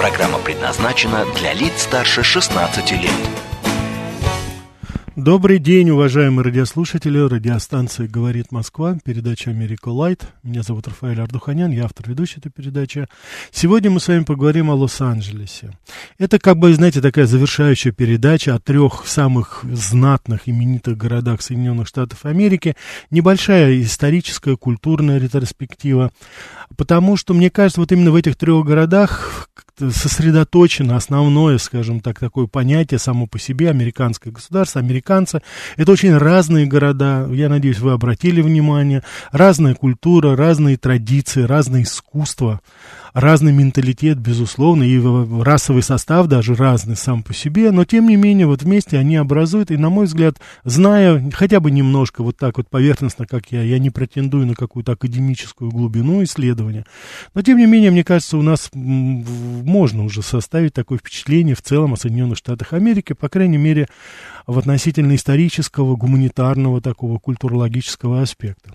Программа предназначена для лиц старше 16 лет. Добрый день, уважаемые радиослушатели. Радиостанция «Говорит Москва», передача «Америка Лайт». Меня зовут Рафаэль Ардуханян, я автор ведущей этой передачи. Сегодня мы с вами поговорим о Лос-Анджелесе. Это, как бы, знаете, такая завершающая передача о трех самых знатных, именитых городах Соединенных Штатов Америки. Небольшая историческая, культурная ретроспектива. Потому что, мне кажется, вот именно в этих трех городах сосредоточено основное, скажем так, такое понятие само по себе, американское государство, американцы. Это очень разные города, я надеюсь, вы обратили внимание, разная культура, разные традиции, разное искусство разный менталитет, безусловно, и расовый состав даже разный сам по себе, но тем не менее вот вместе они образуют, и на мой взгляд, зная хотя бы немножко вот так вот поверхностно, как я, я не претендую на какую-то академическую глубину исследования, но тем не менее, мне кажется, у нас можно уже составить такое впечатление в целом о Соединенных Штатах Америки, по крайней мере, в относительно исторического, гуманитарного такого культурологического аспекта.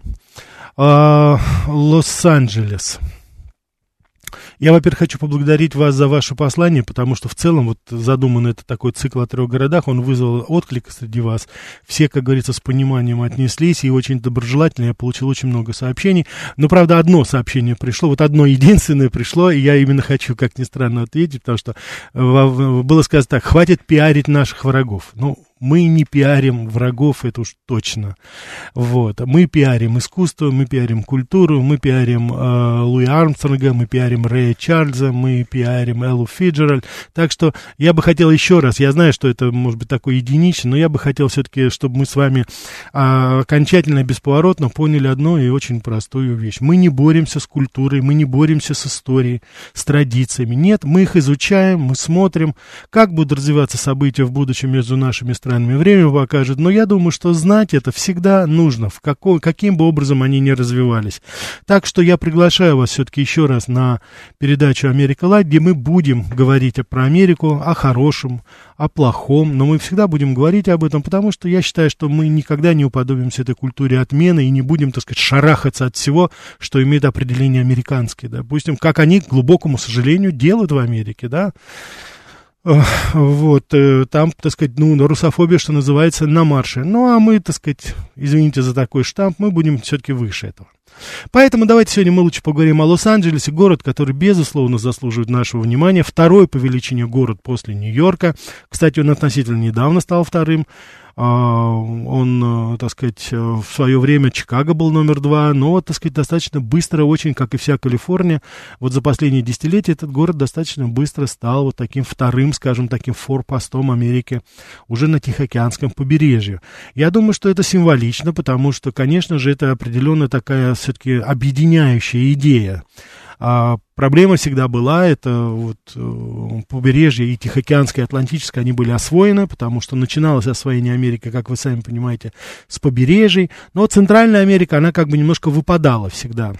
А, Лос-Анджелес. Я, во-первых, хочу поблагодарить вас за ваше послание, потому что в целом вот задуман это такой цикл о трех городах, он вызвал отклик среди вас. Все, как говорится, с пониманием отнеслись и очень доброжелательно. Я получил очень много сообщений. Но, правда, одно сообщение пришло, вот одно единственное пришло, и я именно хочу, как ни странно, ответить, потому что э, было сказано так, хватит пиарить наших врагов. Ну, мы не пиарим врагов, это уж точно. Вот. Мы пиарим искусство, мы пиарим культуру, мы пиарим э, Луи Армстронга, мы пиарим Рэя Чарльза, мы пиарим Эллу Фиджеральд. Так что я бы хотел еще раз, я знаю, что это может быть такое единичное, но я бы хотел все-таки, чтобы мы с вами э, окончательно бесповоротно поняли одну и очень простую вещь. Мы не боремся с культурой, мы не боремся с историей, с традициями. Нет, мы их изучаем, мы смотрим, как будут развиваться события в будущем между нашими странами странами. Время покажет. Но я думаю, что знать это всегда нужно, в каком, каким бы образом они ни развивались. Так что я приглашаю вас все-таки еще раз на передачу «Америка Лайт», где мы будем говорить про Америку, о хорошем, о плохом, но мы всегда будем говорить об этом, потому что я считаю, что мы никогда не уподобимся этой культуре отмены и не будем, так сказать, шарахаться от всего, что имеет определение американское, допустим, как они, к глубокому сожалению, делают в Америке, да, вот, э, там, так сказать, ну, русофобия, что называется, на марше. Ну, а мы, так сказать, извините за такой штамп, мы будем все-таки выше этого. Поэтому давайте сегодня мы лучше поговорим о Лос-Анджелесе, город, который, безусловно, заслуживает нашего внимания. Второй по величине город после Нью-Йорка. Кстати, он относительно недавно стал вторым. А, он, э, так сказать, э, в свое время Чикаго был номер два, но, так сказать, достаточно быстро, очень, как и вся Калифорния, вот за последние десятилетия этот город достаточно быстро стал вот таким вторым, скажем, таким форпостом Америки уже на Тихоокеанском побережье. Я думаю, что это символично, потому что, конечно же, это определенно такая все-таки объединяющая идея. А проблема всегда была, это вот э, побережье и Тихоокеанское, и Атлантическое, они были освоены, потому что начиналось освоение Америки, как вы сами понимаете, с побережий. Но Центральная Америка, она как бы немножко выпадала всегда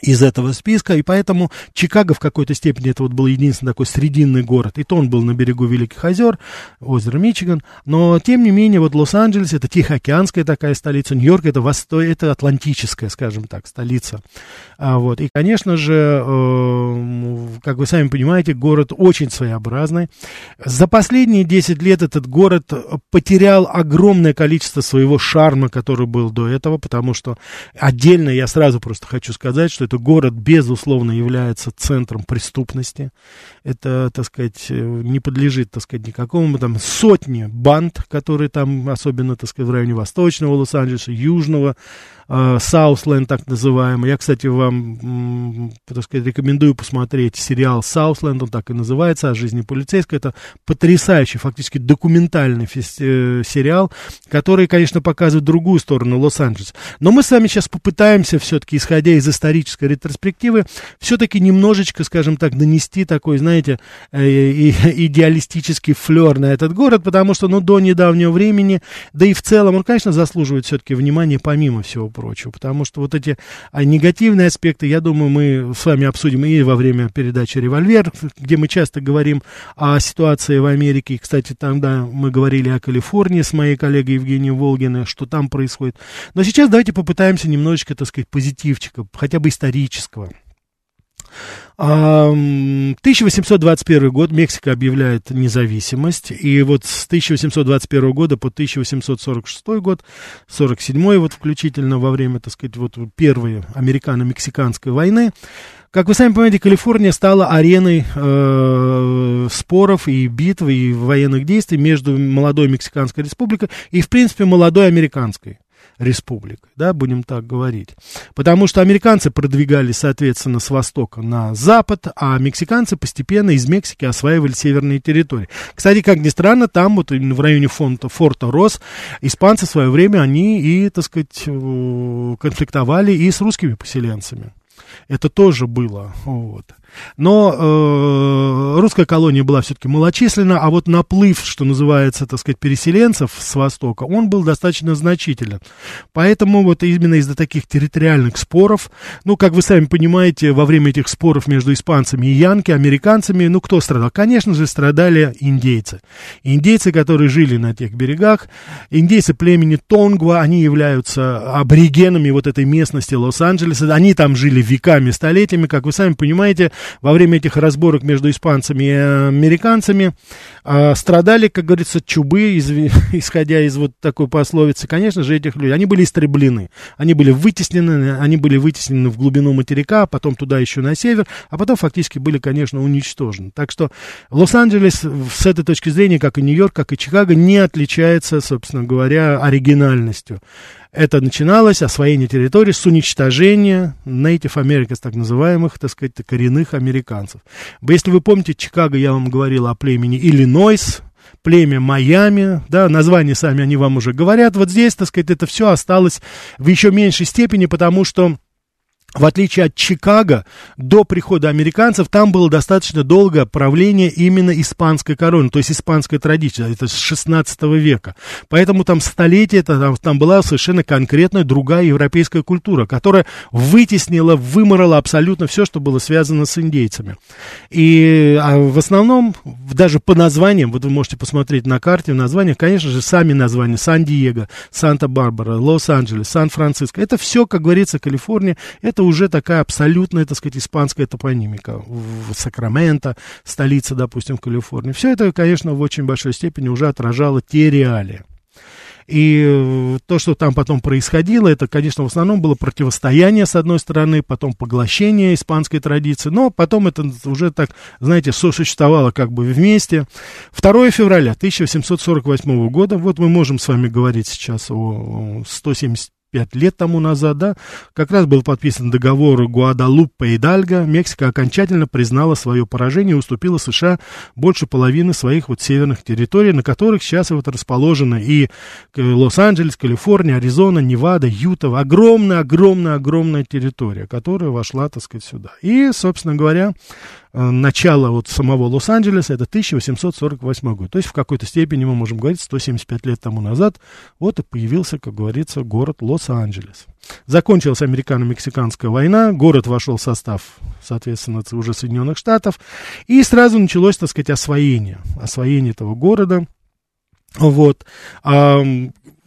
из этого списка, и поэтому Чикаго в какой-то степени это вот был единственный такой срединный город, и то он был на берегу Великих озер, озеро Мичиган, но тем не менее вот Лос-Анджелес это Тихоокеанская такая столица, Нью-Йорк это Восто... это Атлантическая, скажем так, столица, а, вот, и конечно же, э, как вы сами понимаете, город очень своеобразный, за последние 10 лет этот город потерял огромное количество своего шарма, который был до этого, потому что отдельно я сразу просто хочу сказать, что это город, безусловно, является центром преступности. Это, так сказать, не подлежит, так сказать, никакому там сотни банд, которые там, особенно, так сказать, в районе Восточного Лос-Анджелеса, Южного, Саусленд, так называемый. Я, кстати, вам, так сказать, рекомендую посмотреть сериал Саусленд, он так и называется, о жизни полицейской. Это потрясающий, фактически документальный э, сериал, который, конечно, показывает другую сторону Лос-Анджелеса. Но мы с вами сейчас попытаемся все-таки, исходя из исторического исторической ретроспективы, все-таки немножечко, скажем так, нанести такой, знаете, э, идеалистический флер на этот город, потому что, ну, до недавнего времени, да и в целом он, конечно, заслуживает все-таки внимания помимо всего прочего, потому что вот эти а, негативные аспекты, я думаю, мы с вами обсудим и во время передачи «Револьвер», где мы часто говорим о ситуации в Америке, и, кстати, тогда мы говорили о Калифорнии с моей коллегой Евгенией Волгиной, что там происходит. Но сейчас давайте попытаемся немножечко, так сказать, позитивчика, хотя бы исторического. 1821 год Мексика объявляет независимость, и вот с 1821 года по 1846 год, 47 вот включительно во время, так сказать, вот первой американо-мексиканской войны, как вы сами понимаете, Калифорния стала ареной э, споров и битв и военных действий между молодой Мексиканской республикой и, в принципе, молодой американской республик, да, будем так говорить. Потому что американцы продвигались, соответственно, с востока на запад, а мексиканцы постепенно из Мексики осваивали северные территории. Кстати, как ни странно, там вот в районе фонта, форта Рос испанцы в свое время, они и, так сказать, э, конфликтовали и с русскими поселенцами. Это тоже было. Вот. Но э, русская колония была все-таки малочисленна, а вот наплыв, что называется, так сказать, переселенцев с Востока, он был достаточно значителен. Поэтому вот именно из-за таких территориальных споров, ну, как вы сами понимаете, во время этих споров между испанцами и янки, американцами, ну, кто страдал? Конечно же, страдали индейцы. Индейцы, которые жили на тех берегах, индейцы племени Тонгва, они являются аборигенами вот этой местности Лос-Анджелеса, они там жили веками, столетиями, как вы сами понимаете, во время этих разборок между испанцами и американцами э, страдали, как говорится, чубы, из, исходя из вот такой пословицы. Конечно же, этих людей, они были истреблены, они были вытеснены, они были вытеснены в глубину материка, потом туда еще на север, а потом фактически были, конечно, уничтожены. Так что Лос-Анджелес с этой точки зрения, как и Нью-Йорк, как и Чикаго, не отличается, собственно говоря, оригинальностью. Это начиналось освоение территории с уничтожения Native Americans, так называемых, так сказать, коренных американцев. Если вы помните, Чикаго, я вам говорил о племени Иллинойс, племя Майами, да, названия сами они вам уже говорят. Вот здесь, так сказать, это все осталось в еще меньшей степени, потому что в отличие от Чикаго, до прихода американцев там было достаточно долгое правление именно испанской короны, то есть испанская традиция, это с 16 века. Поэтому там столетия, там, там была совершенно конкретная другая европейская культура, которая вытеснила, выморала абсолютно все, что было связано с индейцами. И а в основном, даже по названиям, вот вы можете посмотреть на карте, в названиях, конечно же, сами названия, Сан-Диего, Санта-Барбара, Лос-Анджелес, Сан-Франциско, это все, как говорится, Калифорния, это уже такая абсолютная, так сказать, испанская топонимика. В Сакраменто, столица, допустим, в Калифорнии. Все это, конечно, в очень большой степени уже отражало те реалии. И э, то, что там потом происходило, это, конечно, в основном было противостояние, с одной стороны, потом поглощение испанской традиции, но потом это уже так, знаете, сосуществовало как бы вместе. 2 февраля 1848 года, вот мы можем с вами говорить сейчас о 170 пять лет тому назад, да, как раз был подписан договор Гуадалуппе и Дальга. Мексика окончательно признала свое поражение и уступила США больше половины своих вот северных территорий, на которых сейчас вот расположены и Лос-Анджелес, Калифорния, Аризона, Невада, Юта. Огромная-огромная-огромная территория, которая вошла, так сказать, сюда. И, собственно говоря, Э, начало вот самого Лос-Анджелеса, это 1848 год. То есть в какой-то степени мы можем говорить, 175 лет тому назад вот и появился, как говорится, город Лос-Анджелес. Закончилась американо-мексиканская война, город вошел в состав, соответственно, уже Соединенных Штатов, и сразу началось, так сказать, освоение, освоение этого города. Вот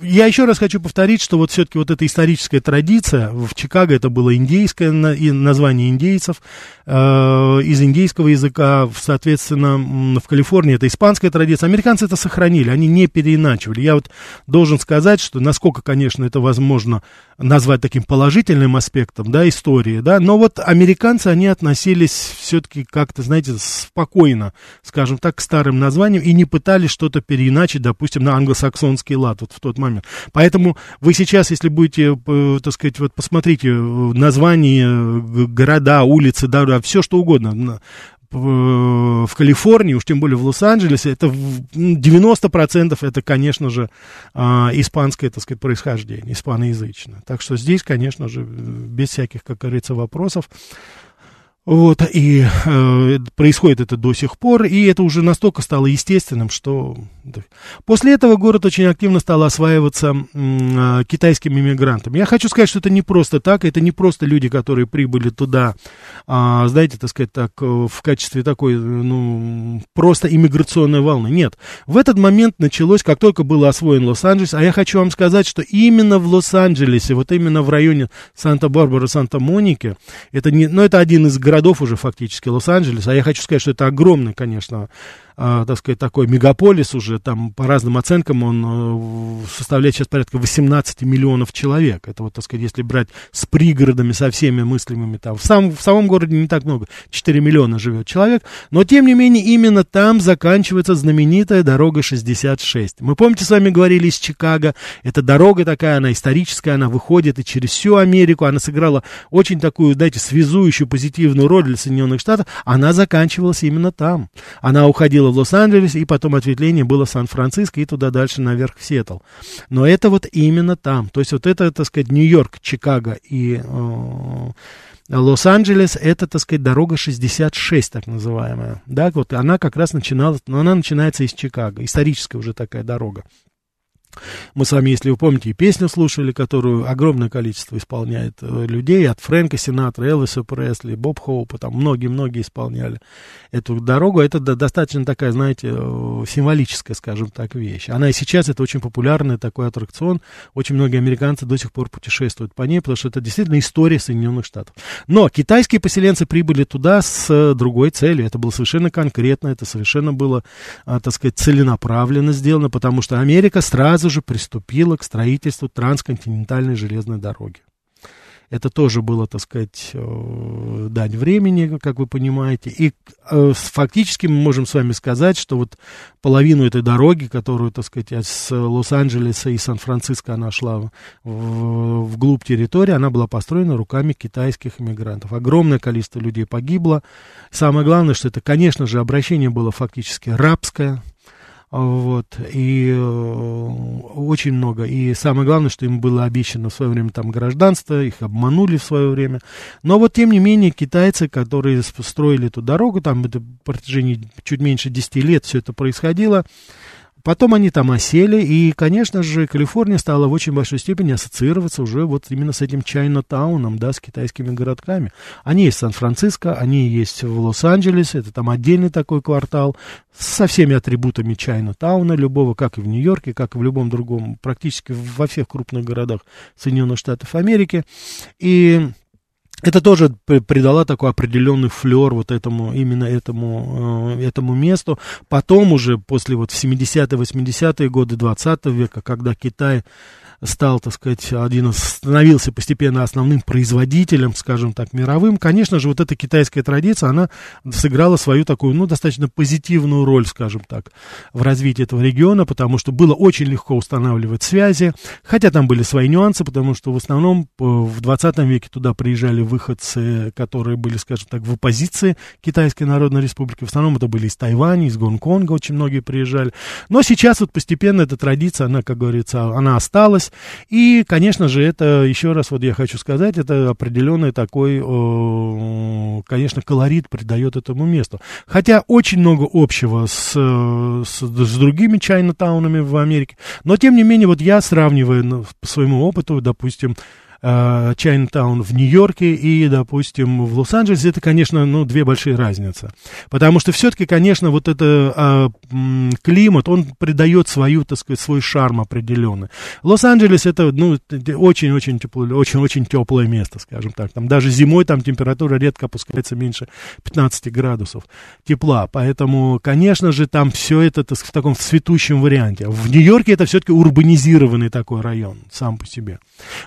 я еще раз хочу повторить, что вот все-таки вот эта историческая традиция, в Чикаго это было индейское название индейцев, э, из индейского языка, соответственно, в Калифорнии это испанская традиция. Американцы это сохранили, они не переиначивали. Я вот должен сказать, что насколько, конечно, это возможно назвать таким положительным аспектом, да, истории, да, но вот американцы, они относились все-таки как-то, знаете, спокойно, скажем так, к старым названиям и не пытались что-то переиначить, допустим, на англосаксонский лад вот в тот момент момент. Поэтому вы сейчас, если будете, э, так сказать, вот посмотрите э, названия, города, улицы, да, все что угодно, в Калифорнии, уж тем более в Лос-Анджелесе, это 90% это, конечно же, а, испанское, так сказать, происхождение, испаноязычное. Так что здесь, конечно же, без всяких, как говорится, вопросов, вот, и э, происходит это до сих пор, и это уже настолько стало естественным, что... После этого город очень активно стал осваиваться э, китайскими иммигрантами. Я хочу сказать, что это не просто так, это не просто люди, которые прибыли туда, э, знаете, так сказать, так, э, в качестве такой, ну, просто иммиграционной волны. Нет, в этот момент началось, как только был освоен Лос-Анджелес, а я хочу вам сказать, что именно в Лос-Анджелесе, вот именно в районе Санта-Барбара, Санта-Моники, это, не, ну, это один из городов, городов уже фактически Лос-Анджелес, а я хочу сказать, что это огромный, конечно, так сказать, такой мегаполис уже, там по разным оценкам он э, составляет сейчас порядка 18 миллионов человек. Это вот, так сказать, если брать с пригородами, со всеми мыслимыми там. В, сам, в самом городе не так много, 4 миллиона живет человек, но тем не менее именно там заканчивается знаменитая дорога 66. Мы, помните, с вами говорили из Чикаго, эта дорога такая, она историческая, она выходит и через всю Америку, она сыграла очень такую, знаете, связующую позитивную роль для Соединенных Штатов, она заканчивалась именно там. Она уходила было в Лос-Анджелес, и потом ответвление было в Сан-Франциско, и туда дальше наверх в Сиэтл. Но это вот именно там. То есть вот это, так сказать, Нью-Йорк, Чикаго и э, Лос-Анджелес, это, так сказать, дорога 66, так называемая. Да, вот она как раз начиналась, но она начинается из Чикаго, историческая уже такая дорога. Мы с вами, если вы помните, и песню слушали, которую огромное количество исполняет э, людей, от Фрэнка Синатра, Элвиса Пресли, Боб Хоупа, там многие-многие исполняли эту дорогу. Это достаточно такая, знаете, э, символическая, скажем так, вещь. Она и сейчас, это очень популярный такой аттракцион. Очень многие американцы до сих пор путешествуют по ней, потому что это действительно история Соединенных Штатов. Но китайские поселенцы прибыли туда с э, другой целью. Это было совершенно конкретно, это совершенно было, так сказать, целенаправленно сделано, потому что Америка сразу же приступила к строительству трансконтинентальной железной дороги. Это тоже было, так сказать, э, дань времени, как вы понимаете. И э, фактически мы можем с вами сказать, что вот половину этой дороги, которую, так сказать, с Лос-Анджелеса и Сан-Франциско она шла в, вглубь территории, она была построена руками китайских иммигрантов. Огромное количество людей погибло. Самое главное, что это, конечно же, обращение было фактически рабское. Вот, и э, очень много. И самое главное, что им было обещано в свое время там гражданство, их обманули в свое время. Но вот, тем не менее, китайцы, которые строили эту дорогу, там это протяжении чуть меньше 10 лет все это происходило, Потом они там осели, и, конечно же, Калифорния стала в очень большой степени ассоциироваться уже вот именно с этим Чайна-тауном, да, с китайскими городками. Они есть в Сан-Франциско, они есть в Лос-Анджелесе, это там отдельный такой квартал со всеми атрибутами Чайна-тауна любого, как и в Нью-Йорке, как и в любом другом, практически во всех крупных городах Соединенных Штатов Америки. И это тоже придало такой определенный флер вот этому, именно этому, э, этому месту. Потом уже, после вот 70-е, 80-е годы 20 века, когда Китай стал, так сказать, один становился постепенно основным производителем, скажем так, мировым, конечно же, вот эта китайская традиция, она сыграла свою такую, ну, достаточно позитивную роль, скажем так, в развитии этого региона, потому что было очень легко устанавливать связи, хотя там были свои нюансы, потому что в основном в 20 веке туда приезжали выходцы, которые были, скажем так, в оппозиции Китайской Народной Республики, в основном это были из Тайваня, из Гонконга очень многие приезжали, но сейчас вот постепенно эта традиция, она, как говорится, она осталась, И, конечно же, это, еще раз вот я хочу сказать, это определенный такой, конечно, колорит придает этому месту. Хотя очень много общего с, с, с другими чайно-таунами в Америке, но, тем не менее, вот я сравниваю ну, по своему опыту, допустим, Чайнтаун в Нью-Йорке и, допустим, в Лос-Анджелесе, это, конечно, ну, две большие разницы. Потому что все-таки, конечно, вот это а, климат, он придает свою, так сказать, свой шарм определенный. Лос-Анджелес это, ну, очень-очень теплое, очень-очень теплое место, скажем так. Там даже зимой там температура редко опускается меньше 15 градусов тепла. Поэтому, конечно же, там все это так, в таком цветущем варианте. В Нью-Йорке это все-таки урбанизированный такой район сам по себе.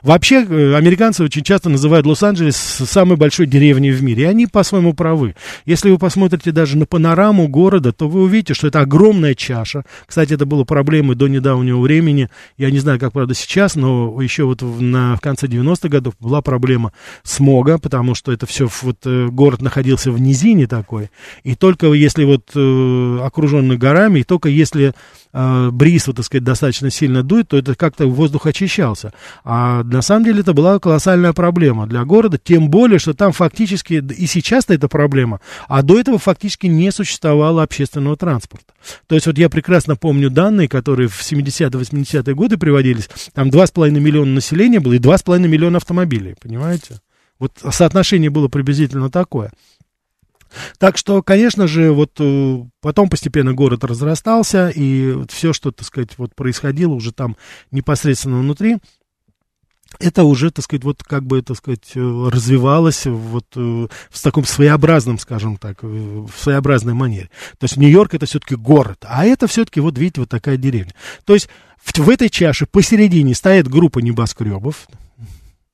Вообще, э, американцы очень часто называют Лос-Анджелес самой большой деревней в мире, и они по-своему правы. Если вы посмотрите даже на панораму города, то вы увидите, что это огромная чаша. Кстати, это было проблемой до недавнего времени. Я не знаю, как, правда, сейчас, но еще вот в, на, в конце 90-х годов была проблема смога, потому что это все, вот э, город находился в низине такой. И только если вот э, окруженный горами, и только если э, бриз, вот, так сказать, достаточно сильно дует, то это как-то воздух очищался. А на самом деле это была колоссальная проблема для города, тем более, что там фактически, и сейчас-то это проблема, а до этого фактически не существовало общественного транспорта. То есть вот я прекрасно помню данные, которые в 70-80-е годы приводились, там 2,5 миллиона населения было и 2,5 миллиона автомобилей, понимаете? Вот соотношение было приблизительно такое. Так что, конечно же, вот э, потом постепенно город разрастался, и все, что, так сказать, вот происходило уже там непосредственно внутри, это уже, так сказать, вот как бы, так сказать, э, развивалось вот э, в таком своеобразном, скажем так, в своеобразной манере. То есть Нью-Йорк это все-таки город, а это все-таки, вот видите, вот такая деревня. То есть в, в этой чаше посередине стоит группа небоскребов,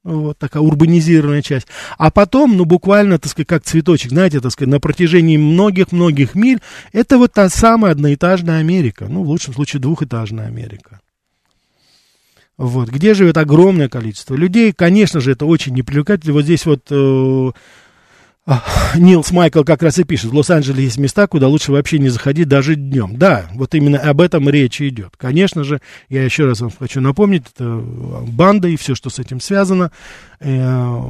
вот такая урбанизированная часть. А потом, ну, буквально, так сказать, как цветочек, знаете, так сказать, на протяжении многих-многих миль, это вот та самая одноэтажная Америка. Ну, в лучшем случае, двухэтажная Америка. Вот, где живет огромное количество людей. Конечно же, это очень непривлекательно. Вот здесь вот э, Нилс Майкл как раз и пишет, в Лос-Анджелесе есть места, куда лучше вообще не заходить даже днем. Да, вот именно об этом речь идет. Конечно же, я еще раз вам хочу напомнить, это банда и все, что с этим связано. Э,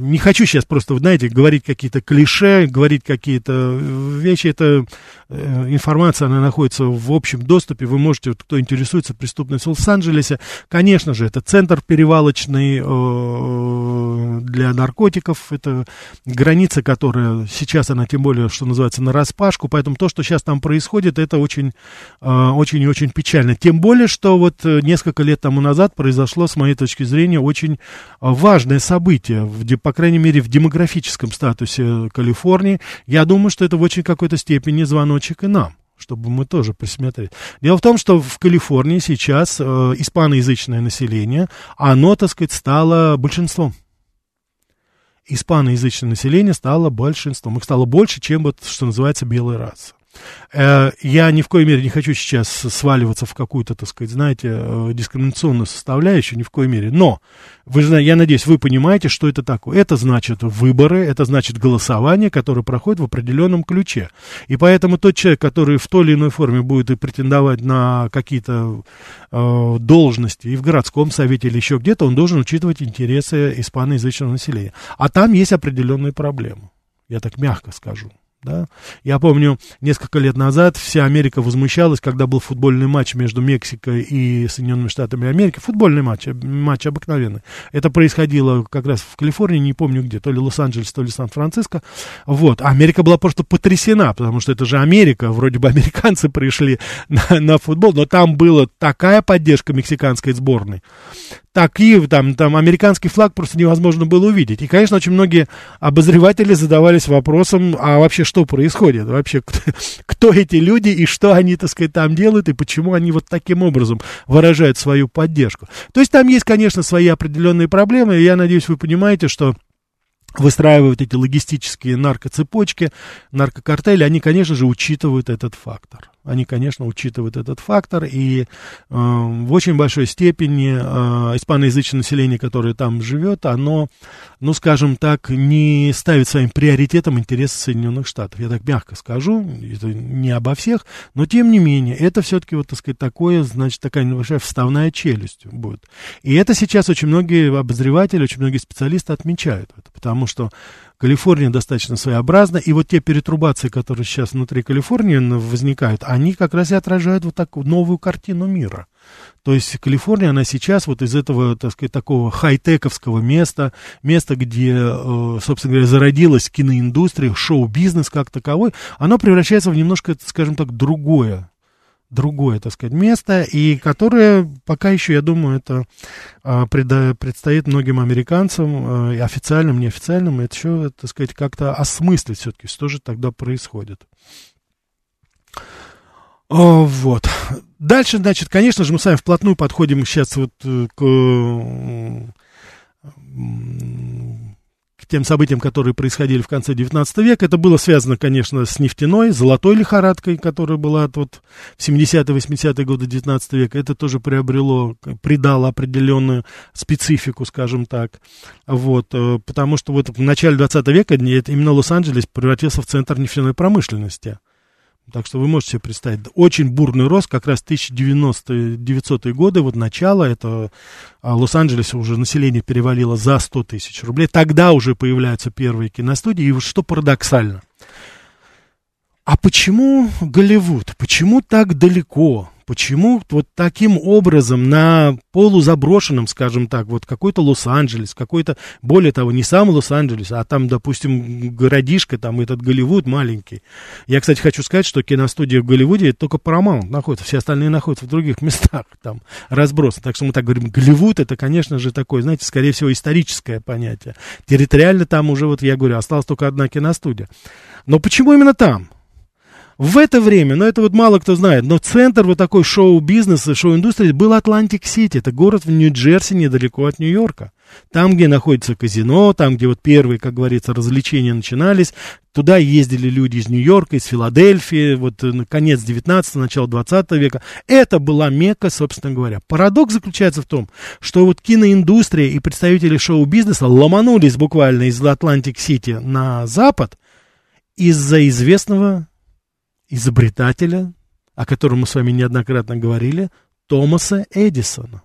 не хочу сейчас просто, знаете, говорить какие-то клише, говорить какие-то вещи. Это э, информация, она находится в общем доступе. Вы можете, кто интересуется преступностью в Лос-Анджелесе, конечно же, это центр перевалочный э, для наркотиков. Это граница, которая сейчас, она тем более, что называется, на распашку. Поэтому то, что сейчас там происходит, это очень, очень и очень печально. Тем более, что вот несколько лет тому назад произошло, с моей точки зрения, очень важное важное событие, в, по крайней мере, в демографическом статусе Калифорнии. Я думаю, что это в очень какой-то степени звоночек и нам чтобы мы тоже присмотрели. Дело в том, что в Калифорнии сейчас э, испаноязычное население, оно, так сказать, стало большинством. Испаноязычное население стало большинством. Их стало больше, чем вот, что называется, белая раса. Э, я ни в коей мере не хочу сейчас сваливаться в какую-то, так сказать, знаете, э, дискриминационную составляющую, ни в коей мере. Но, вы, я надеюсь, вы понимаете, что это такое. Это значит выборы, это значит голосование, которое проходит в определенном ключе. И поэтому тот человек, который в той или иной форме будет и претендовать на какие-то э, должности и в городском совете или еще где-то, он должен учитывать интересы испаноязычного населения. А там есть определенные проблемы. Я так мягко скажу. Да? Я помню, несколько лет назад вся Америка возмущалась, когда был футбольный матч между Мексикой и Соединенными Штатами Америки. Футбольный матч, матч обыкновенный. Это происходило как раз в Калифорнии, не помню где, то ли Лос-Анджелес, то ли Сан-Франциско. Вот. Америка была просто потрясена, потому что это же Америка, вроде бы американцы пришли на, на футбол, но там была такая поддержка мексиканской сборной такие, там, там американский флаг просто невозможно было увидеть. И, конечно, очень многие обозреватели задавались вопросом, а вообще что происходит? Вообще, кто, кто эти люди и что они, так сказать, там делают, и почему они вот таким образом выражают свою поддержку? То есть там есть, конечно, свои определенные проблемы, и я надеюсь, вы понимаете, что выстраивают эти логистические наркоцепочки, наркокартели, они, конечно же, учитывают этот фактор они, конечно, учитывают этот фактор, и э, в очень большой степени э, испаноязычное население, которое там живет, оно, ну, скажем так, не ставит своим приоритетом интересы Соединенных Штатов. Я так мягко скажу, это не обо всех, но тем не менее, это все-таки, вот, так сказать, такое, значит, такая небольшая вставная челюсть будет. И это сейчас очень многие обозреватели, очень многие специалисты отмечают, это, потому что Калифорния достаточно своеобразна, и вот те перетрубации, которые сейчас внутри Калифорнии возникают, они как раз и отражают вот такую новую картину мира. То есть Калифорния, она сейчас вот из этого, так сказать, такого хай-тековского места, места, где, э, собственно говоря, зародилась киноиндустрия, шоу-бизнес как таковой, она превращается в немножко, скажем так, другое другое, так сказать, место, и которое пока еще, я думаю, это а, пред, предстоит многим американцам, а, официальным, неофициальным, это еще, так сказать, как-то осмыслить все-таки, что же тогда происходит. Вот. Дальше, значит, конечно же, мы с вами вплотную подходим сейчас вот э, к тем событиям, которые происходили в конце 19 века. Это было связано, конечно, с нефтяной, золотой лихорадкой, которая была вот в 70-е, 80-е годы 19 века. Это тоже приобрело, придало определенную специфику, скажем так. Вот, э, потому что вот в начале 20 века именно Лос-Анджелес превратился в центр нефтяной промышленности. Так что вы можете себе представить, очень бурный рост, как раз 1900-е годы, вот начало, это а, Лос-Анджелесе уже население перевалило за 100 тысяч рублей. Тогда уже появляются первые киностудии, и вот что парадоксально. А почему Голливуд? Почему так далеко? Почему вот таким образом на полузаброшенном, скажем так, вот какой-то Лос-Анджелес, какой-то, более того, не сам Лос-Анджелес, а там, допустим, городишко, там этот Голливуд маленький. Я, кстати, хочу сказать, что киностудия в Голливуде это только Paramount находится, все остальные находятся в других местах, там разбросаны. Так что мы так говорим, Голливуд это, конечно же, такое, знаете, скорее всего, историческое понятие. Территориально там уже, вот я говорю, осталась только одна киностудия. Но почему именно там? В это время, ну это вот мало кто знает, но центр вот такой шоу-бизнеса, шоу-индустрии был Атлантик-Сити. Это город в Нью-Джерси, недалеко от Нью-Йорка. Там, где находится казино, там, где вот первые, как говорится, развлечения начинались, туда ездили люди из Нью-Йорка, из Филадельфии, вот э, конец 19-го, начало 20 века. Это была Мекка, собственно говоря. Парадокс заключается в том, что вот киноиндустрия и представители шоу-бизнеса ломанулись буквально из Атлантик-Сити на запад из-за известного изобретателя, о котором мы с вами неоднократно говорили, Томаса Эдисона.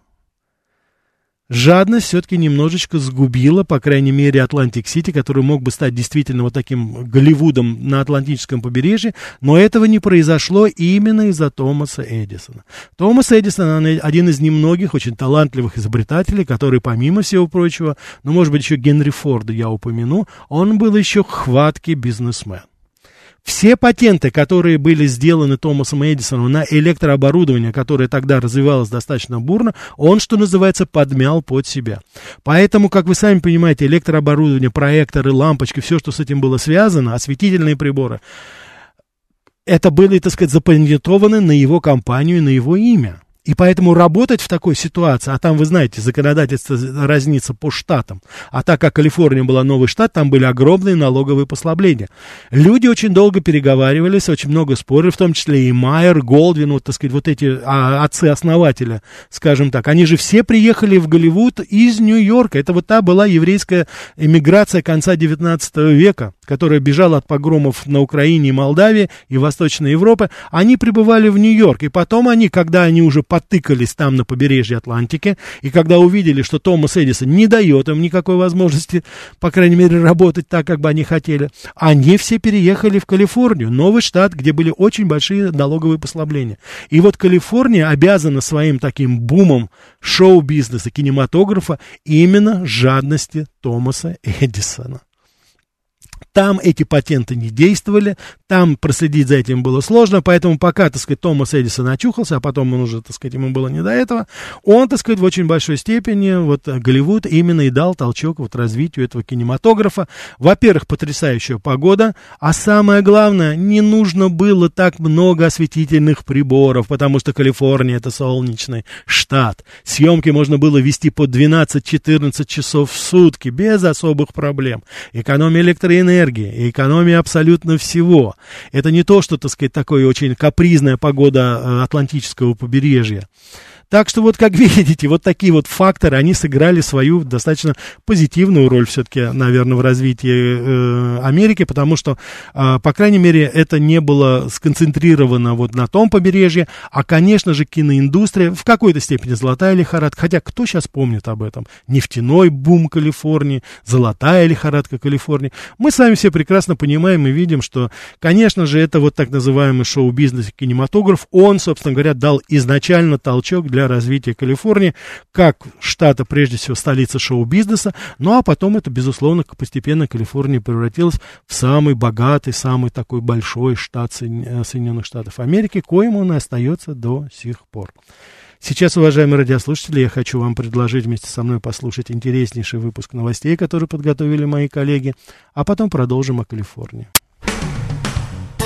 Жадность все-таки немножечко сгубила, по крайней мере, Атлантик-Сити, который мог бы стать действительно вот таким Голливудом на Атлантическом побережье, но этого не произошло именно из-за Томаса Эдисона. Томас Эдисон, один из немногих очень талантливых изобретателей, который, помимо всего прочего, ну, может быть, еще Генри Форда я упомяну, он был еще хваткий бизнесмен. Все патенты, которые были сделаны Томасом Эдисоном на электрооборудование, которое тогда развивалось достаточно бурно, он, что называется, подмял под себя. Поэтому, как вы сами понимаете, электрооборудование, проекторы, лампочки, все, что с этим было связано, осветительные приборы, это были, так сказать, запатентованы на его компанию, на его имя. И поэтому работать в такой ситуации, а там, вы знаете, законодательство разнится по штатам, а так как Калифорния была новый штат, там были огромные налоговые послабления. Люди очень долго переговаривались, очень много спорили, в том числе и Майер, Голдвин, вот, так сказать, вот эти а, отцы-основателя, скажем так, они же все приехали в Голливуд из Нью-Йорка. Это вот та была еврейская эмиграция конца 19 века, которая бежала от погромов на Украине и Молдавии и Восточной Европы. Они прибывали в Нью-Йорк, и потом они, когда они уже потыкались там на побережье Атлантики, и когда увидели, что Томас Эдисон не дает им никакой возможности, по крайней мере, работать так, как бы они хотели, они все переехали в Калифорнию, новый штат, где были очень большие налоговые послабления. И вот Калифорния обязана своим таким бумом шоу-бизнеса, кинематографа именно жадности Томаса Эдисона. Там эти патенты не действовали, там проследить за этим было сложно, поэтому пока, так сказать, Томас Эдисон очухался, а потом он уже, так сказать, ему было не до этого, он, так сказать, в очень большой степени, вот Голливуд именно и дал толчок вот развитию этого кинематографа. Во-первых, потрясающая погода, а самое главное, не нужно было так много осветительных приборов, потому что Калифорния это солнечный штат. Съемки можно было вести по 12-14 часов в сутки без особых проблем. Экономия электроэнергии энергии и экономия абсолютно всего. Это не то, что, так сказать, такое очень капризная погода э, Атлантического побережья. Так что вот, как видите, вот такие вот факторы, они сыграли свою достаточно позитивную роль все-таки, наверное, в развитии э, Америки, потому что, э, по крайней мере, это не было сконцентрировано вот на том побережье, а, конечно же, киноиндустрия в какой-то степени золотая лихорадка, хотя кто сейчас помнит об этом? Нефтяной бум Калифорнии, золотая лихорадка Калифорнии. Мы с вами все прекрасно понимаем и видим, что, конечно же, это вот так называемый шоу-бизнес кинематограф, он, собственно говоря, дал изначально толчок для развития Калифорнии, как штата, прежде всего, столица шоу-бизнеса, ну а потом это, безусловно, постепенно Калифорния превратилась в самый богатый, самый такой большой штат э, Соединенных Штатов Америки, коим он и остается до сих пор. Сейчас, уважаемые радиослушатели, я хочу вам предложить вместе со мной послушать интереснейший выпуск новостей, который подготовили мои коллеги, а потом продолжим о Калифорнии.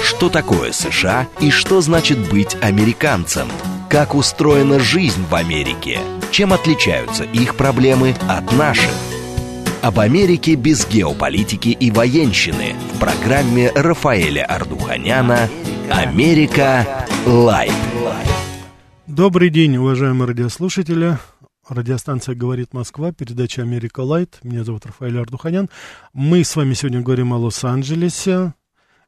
Что такое США и что значит быть американцем? Как устроена жизнь в Америке? Чем отличаются их проблемы от наших? об Америке без геополитики и военщины в программе Рафаэля Ардуханяна «Америка. Лайт». Добрый день, уважаемые радиослушатели. Радиостанция «Говорит Москва», передача «Америка Лайт». Меня зовут Рафаэль Ардуханян. Мы с вами сегодня говорим о Лос-Анджелесе.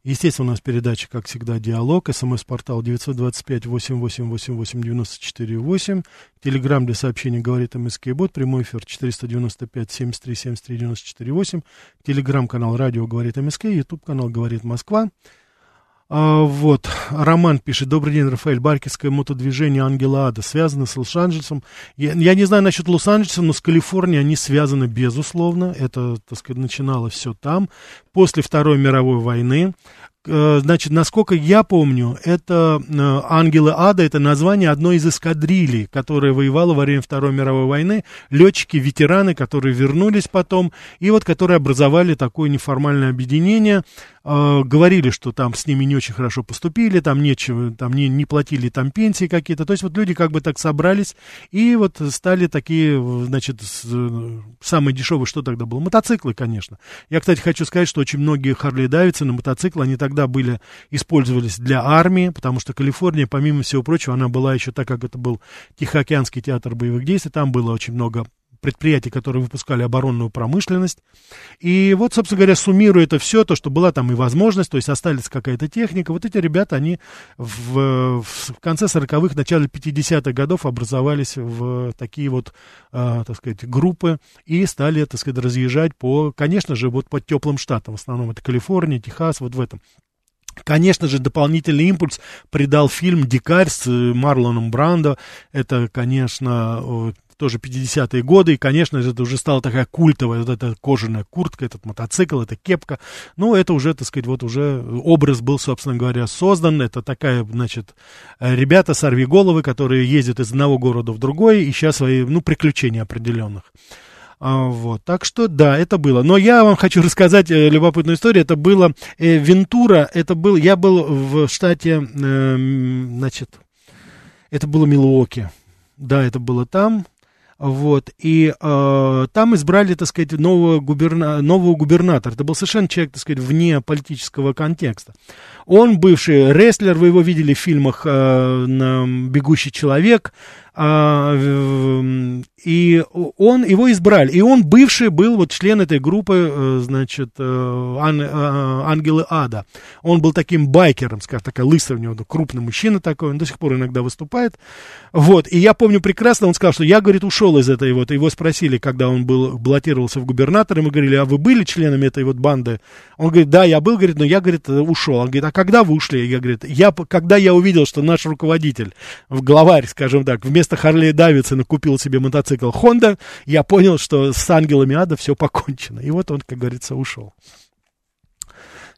Естественно, у нас передача, как всегда, «Диалог». СМС-портал 925-88-88-94-8. Телеграмм для сообщений «Говорит МСК Бот». Прямой эфир 495-73-73-94-8. Телеграмм-канал «Радио Говорит МСК». Ютуб-канал «Говорит Москва». А, вот, Роман пишет, добрый день, Рафаэль, Баркинское мотодвижение Ангела Ада связано с Лос-Анджелесом. Я, я не знаю насчет Лос-Анджелеса, но с Калифорнией они связаны, безусловно. Это, так сказать, начиналось все там. После Второй мировой войны значит, насколько я помню, это э, «Ангелы ада» — это название одной из эскадрилей, которая воевала во время Второй мировой войны, летчики-ветераны, которые вернулись потом, и вот которые образовали такое неформальное объединение, э, говорили, что там с ними не очень хорошо поступили, там нечего, там не, не платили там пенсии какие-то, то есть вот люди как бы так собрались, и вот стали такие, значит, самые дешевые, что тогда было? Мотоциклы, конечно. Я, кстати, хочу сказать, что очень многие Харли Давидсоны, мотоциклы, они тогда были, использовались для армии, потому что Калифорния, помимо всего прочего, она была еще, так как это был Тихоокеанский театр боевых действий, там было очень много предприятий, которые выпускали оборонную промышленность. И вот, собственно говоря, суммируя это все, то, что была там и возможность, то есть остались какая-то техника, вот эти ребята, они в, в конце 40-х, начале 50-х годов образовались в такие вот, э, так сказать, группы и стали, так сказать, разъезжать по, конечно же, вот по теплым штатам, в основном это Калифорния, Техас, вот в этом. Конечно же, дополнительный импульс придал фильм «Дикарь» с Марлоном Брандо. Это, конечно, тоже 50-е годы, и, конечно это уже стала такая культовая, вот эта кожаная куртка, этот мотоцикл, эта кепка, ну, это уже, так сказать, вот уже образ был, собственно говоря, создан, это такая, значит, ребята, сорви головы, которые ездят из одного города в другой, ища свои, ну, приключения определенных. А, вот, так что да, это было. Но я вам хочу рассказать э, любопытную историю. Это было э, Вентура, это был, я был в штате, э, значит, это было Милуоки. Да, это было там. Вот, и э, там избрали, так сказать, нового, губерна... нового губернатора. Это был совершенно человек, так сказать, вне политического контекста. Он бывший рестлер, вы его видели в фильмах э, «Бегущий человек», и он, его избрали, и он бывший был вот член этой группы, э, значит, э, ан, э, Ангелы Ада. Он был таким байкером, скажем, такая лысая у него, крупный мужчина такой, он до сих пор иногда выступает. Вот, и я помню прекрасно, он сказал, что я, говорит, ушел из этой вот, его спросили, когда он был, баллотировался в губернаторы, мы говорили, а вы были членами этой вот банды? Он говорит, да, я был, говорит, но я, говорит, ушел. Он говорит, а когда вы ушли? Я, говорит, я, когда я увидел, что наш руководитель, главарь, скажем так, вместо вместо Харли Давидсона купил себе мотоцикл Honda, я понял, что с ангелами ада все покончено. И вот он, как говорится, ушел.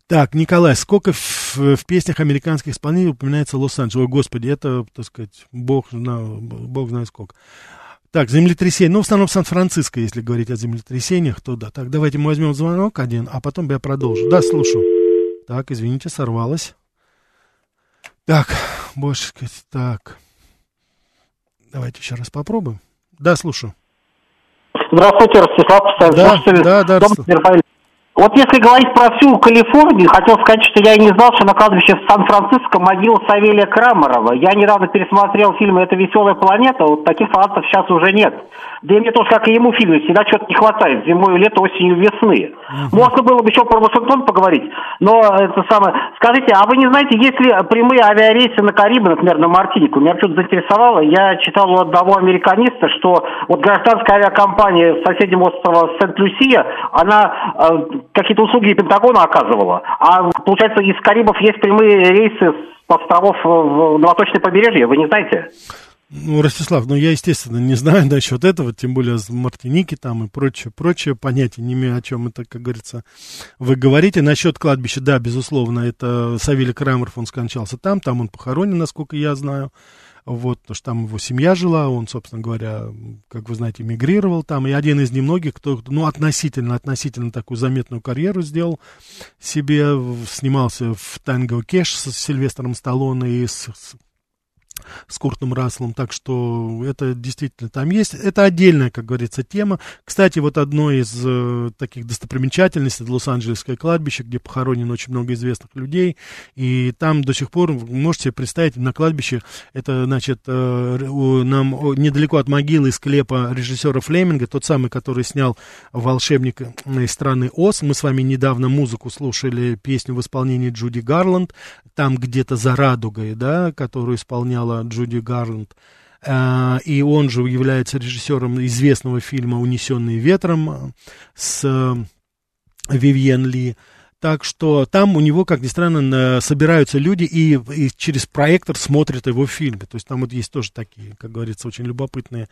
Так, Николай, сколько в, в песнях американских исполнителей упоминается Лос-Анджелес? Ой, господи, это, так сказать, бог, бог знает сколько. Так, землетрясение. Ну, в основном Сан-Франциско, если говорить о землетрясениях, то да. Так, давайте мы возьмем звонок один, а потом я продолжу. Да, слушаю. Так, извините, сорвалось. Так, больше, так. Давайте еще раз попробуем. Да, слушаю. Здравствуйте, Ростислав, да, да, да, Добрый вот если говорить про всю Калифорнию, хотел сказать, что я и не знал, что на кладбище в Сан-Франциско могила Савелия Крамерова. Я недавно пересмотрел фильм «Это веселая планета», вот таких фанатов сейчас уже нет. Да и мне тоже, как и ему фильмы, всегда что-то не хватает. Зимой, лето, осенью, весны. Uh-huh. Можно было бы еще про Вашингтон поговорить, но это самое... Скажите, а вы не знаете, есть ли прямые авиарейсы на Карибы, например, на Мартинику? Меня что-то заинтересовало. Я читал у одного американиста, что вот гражданская авиакомпания соседнего острова Сент-Люсия, она э, какие-то услуги Пентагона оказывала. А получается, из Карибов есть прямые рейсы с островов на восточное побережье, вы не знаете? Ну, Ростислав, ну я, естественно, не знаю насчет этого, тем более Мартиники там и прочее, прочее, понятия не имею, о чем это, как говорится, вы говорите. Насчет кладбища, да, безусловно, это Савелий Крамеров, он скончался там, там он похоронен, насколько я знаю вот, потому что там его семья жила, он, собственно говоря, как вы знаете, мигрировал там, и один из немногих, кто, ну, относительно, относительно такую заметную карьеру сделал себе, снимался в «Танго Кэш» с Сильвестром Сталлоне и с, с с Куртом Расселом, так что это действительно там есть. Это отдельная, как говорится, тема. Кстати, вот одно из э, таких достопримечательностей это Лос-Анджелесское кладбище, где похоронено очень много известных людей, и там до сих пор, вы можете представить, на кладбище, это, значит, э, нам недалеко от могилы и склепа режиссера Флеминга, тот самый, который снял «Волшебник из страны Оз». Мы с вами недавно музыку слушали, песню в исполнении Джуди Гарланд, там где-то за радугой, да, которую исполняла Джуди Гарланд. Uh, и он же является режиссером известного фильма «Унесенные ветром» с uh, Вивьен Ли. Так что там у него, как ни странно, собираются люди и, и через проектор смотрят его фильмы. То есть там вот есть тоже такие, как говорится, очень любопытные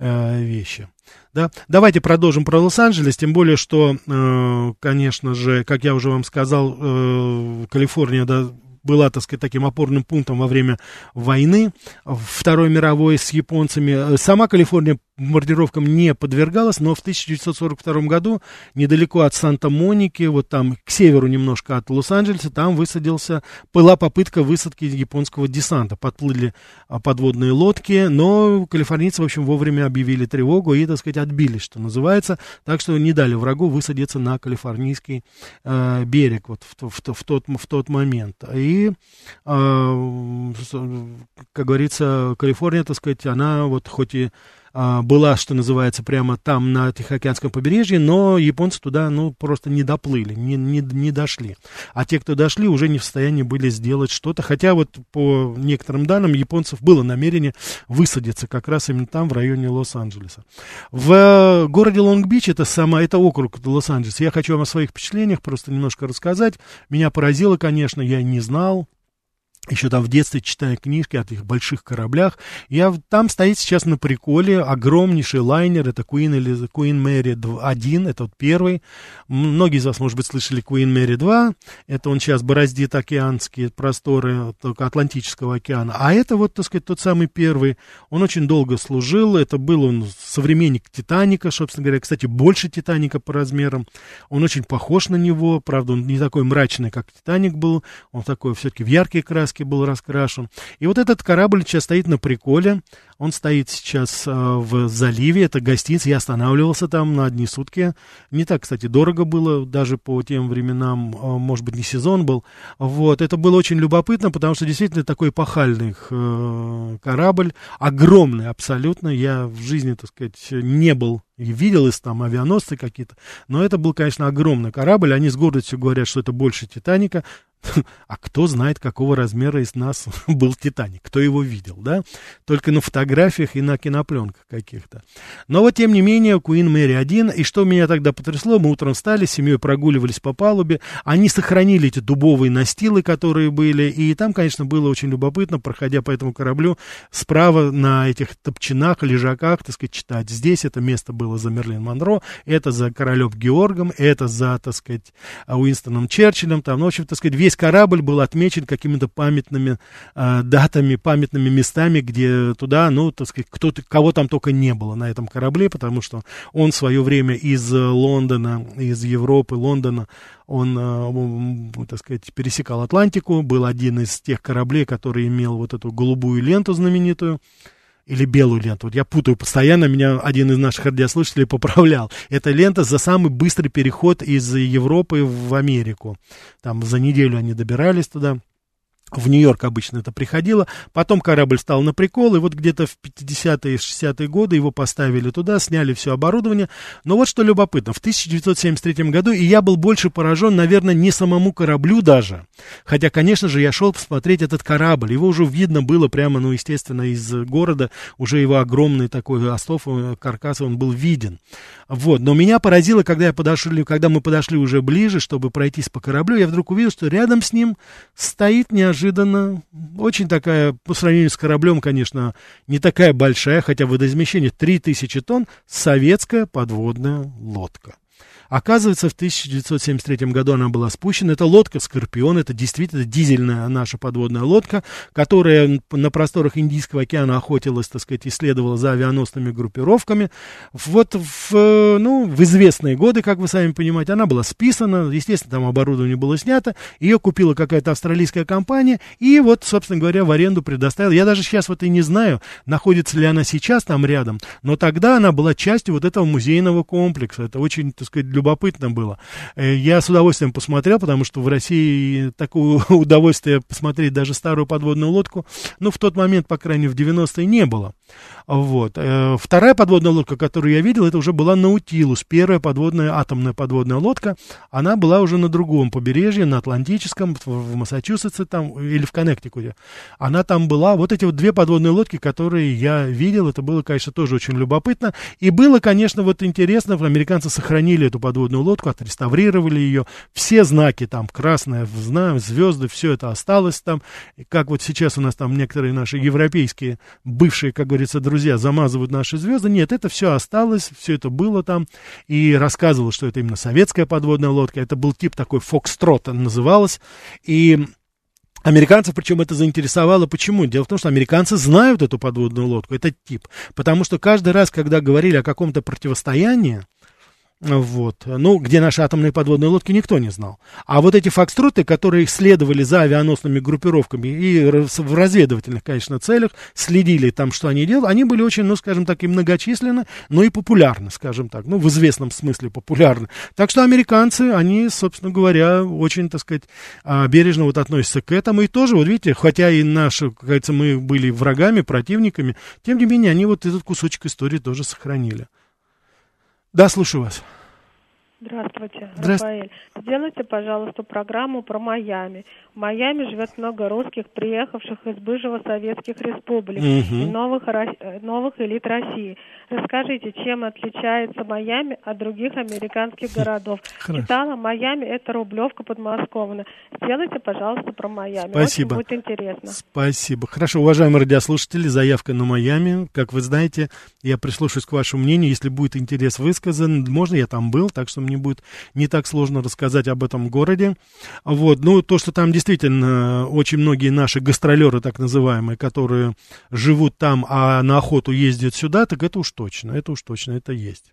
э, вещи. Да? Давайте продолжим про Лос-Анджелес, тем более, что, э, конечно же, как я уже вам сказал, э, Калифорния да, была, так сказать, таким опорным пунктом во время войны Второй мировой с японцами. Сама Калифорния бомбардировкам не подвергалась, но в 1942 году недалеко от Санта-Моники, вот там к северу немножко от Лос-Анджелеса, там высадился, была попытка высадки японского десанта. Подплыли а, подводные лодки, но калифорнийцы, в общем, вовремя объявили тревогу и, так сказать, отбились, что называется, так что не дали врагу высадиться на калифорнийский э, берег вот в, в, в, тот, в тот момент. И, э, как говорится, Калифорния, так сказать, она вот хоть и была, что называется, прямо там на Тихоокеанском побережье, но японцы туда, ну, просто не доплыли, не, не, не дошли. А те, кто дошли, уже не в состоянии были сделать что-то, хотя вот по некоторым данным японцев было намерение высадиться как раз именно там, в районе Лос-Анджелеса. В городе Лонг-Бич, это сама, это округ Лос-Анджелеса, я хочу вам о своих впечатлениях просто немножко рассказать. Меня поразило, конечно, я не знал, еще там в детстве читая книжки о этих больших кораблях, я, там стоит сейчас на приколе огромнейший лайнер, это Queen или Queen Mary 1, это вот первый. Многие из вас, может быть, слышали Queen Mary 2, это он сейчас бороздит океанские просторы только Атлантического океана. А это вот, так сказать, тот самый первый, он очень долго служил, это был он современник Титаника, собственно говоря, кстати, больше Титаника по размерам, он очень похож на него, правда, он не такой мрачный, как Титаник был, он такой все-таки в яркие краски, краски был раскрашен. И вот этот корабль сейчас стоит на приколе. Он стоит сейчас э, в заливе. Это гостиница. Я останавливался там на одни сутки. Не так, кстати, дорого было. Даже по тем временам, э, может быть, не сезон был. Вот. Это было очень любопытно, потому что действительно такой эпохальный э, корабль. Огромный абсолютно. Я в жизни, так сказать, не был и видел из там авианосцы какие-то. Но это был, конечно, огромный корабль. Они с гордостью говорят, что это больше Титаника. А кто знает, какого размера из нас был Титаник? Кто его видел, да? Только на фотографиях и на кинопленках каких-то. Но вот, тем не менее, Queen Mary 1. И что меня тогда потрясло, мы утром встали, с семьей прогуливались по палубе. Они сохранили эти дубовые настилы, которые были. И там, конечно, было очень любопытно, проходя по этому кораблю, справа на этих топчинах, лежаках, так сказать, читать. Здесь это место было за Мерлин Монро, это за королем Георгом, это за, так сказать, Уинстоном Черчиллем. Там, ну, в общем, так сказать, весь весь корабль был отмечен какими-то памятными э, датами, памятными местами, где туда, ну, так сказать, кто кого там только не было на этом корабле, потому что он в свое время из Лондона, из Европы, Лондона, он, э, так сказать, пересекал Атлантику, был один из тех кораблей, который имел вот эту голубую ленту знаменитую, или белую ленту. Вот я путаю постоянно, меня один из наших радиослушателей поправлял. Эта лента за самый быстрый переход из Европы в Америку. Там за неделю они добирались туда. В Нью-Йорк обычно это приходило. Потом корабль стал на прикол, и вот где-то в 50-е, 60-е годы его поставили туда, сняли все оборудование. Но вот что любопытно, в 1973 году, и я был больше поражен, наверное, не самому кораблю даже. Хотя, конечно же, я шел посмотреть этот корабль. Его уже видно было прямо, ну, естественно, из города. Уже его огромный такой остов, э, каркас, он был виден. Вот. Но меня поразило, когда, я подошли, когда мы подошли уже ближе, чтобы пройтись по кораблю, я вдруг увидел, что рядом с ним стоит неожиданно неожиданно. Очень такая, по сравнению с кораблем, конечно, не такая большая, хотя водоизмещение 3000 тонн, советская подводная лодка. Оказывается, в 1973 году она была спущена. Это лодка «Скорпион», это действительно дизельная наша подводная лодка, которая на просторах Индийского океана охотилась, так сказать, исследовала за авианосными группировками. Вот в, ну, в известные годы, как вы сами понимаете, она была списана, естественно, там оборудование было снято, ее купила какая-то австралийская компания, и вот, собственно говоря, в аренду предоставила. Я даже сейчас вот и не знаю, находится ли она сейчас там рядом, но тогда она была частью вот этого музейного комплекса. Это очень, так сказать, любопытно было. Э, я с удовольствием посмотрел, потому что в России такое удовольствие посмотреть даже старую подводную лодку, ну, в тот момент, по крайней мере, в 90-е не было. Вот. Э, вторая подводная лодка, которую я видел, это уже была Наутилус, первая подводная, атомная подводная лодка. Она была уже на другом побережье, на Атлантическом, в Массачусетсе там, или в Коннектикуте. Она там была. Вот эти вот две подводные лодки, которые я видел, это было, конечно, тоже очень любопытно. И было, конечно, вот интересно, американцы сохранили эту подводную лодку, отреставрировали ее. Все знаки там, красная, знаю, звезды, все это осталось там. Как вот сейчас у нас там некоторые наши европейские, бывшие, как говорится, друзья, замазывают наши звезды. Нет, это все осталось, все это было там. И рассказывал, что это именно советская подводная лодка. Это был тип такой фокстрот, называлась. И Американцев, причем это заинтересовало. Почему? Дело в том, что американцы знают эту подводную лодку, этот тип. Потому что каждый раз, когда говорили о каком-то противостоянии, вот. Ну, где наши атомные подводные лодки, никто не знал. А вот эти фокстроты, которые следовали за авианосными группировками и в разведывательных, конечно, целях, следили там, что они делают, они были очень, ну, скажем так, и многочисленны, но и популярны, скажем так, ну, в известном смысле популярны. Так что американцы, они, собственно говоря, очень, так сказать, а, бережно вот относятся к этому. И тоже, вот видите, хотя и наши, как говорится, мы были врагами, противниками, тем не менее, они вот этот кусочек истории тоже сохранили. Да, слушаю вас. Здравствуйте, Рафаэль. Сделайте, пожалуйста, программу про Майами. В Майами живет много русских, приехавших из бывших советских республик угу. и новых, э, новых элит России. Расскажите, чем отличается Майами от других американских городов? Хорошо. Читала, Майами – это Рублевка подмосковная. Сделайте, пожалуйста, про Майами. Спасибо. Очень будет интересно. Спасибо. Хорошо, уважаемые радиослушатели, заявка на Майами. Как вы знаете, я прислушаюсь к вашему мнению. Если будет интерес высказан, можно, я там был, так что мне будет не так сложно рассказать об этом городе. Вот. Ну, то, что там действительно очень многие наши гастролеры, так называемые, которые живут там, а на охоту ездят сюда, так это уж точно, это уж точно, это есть.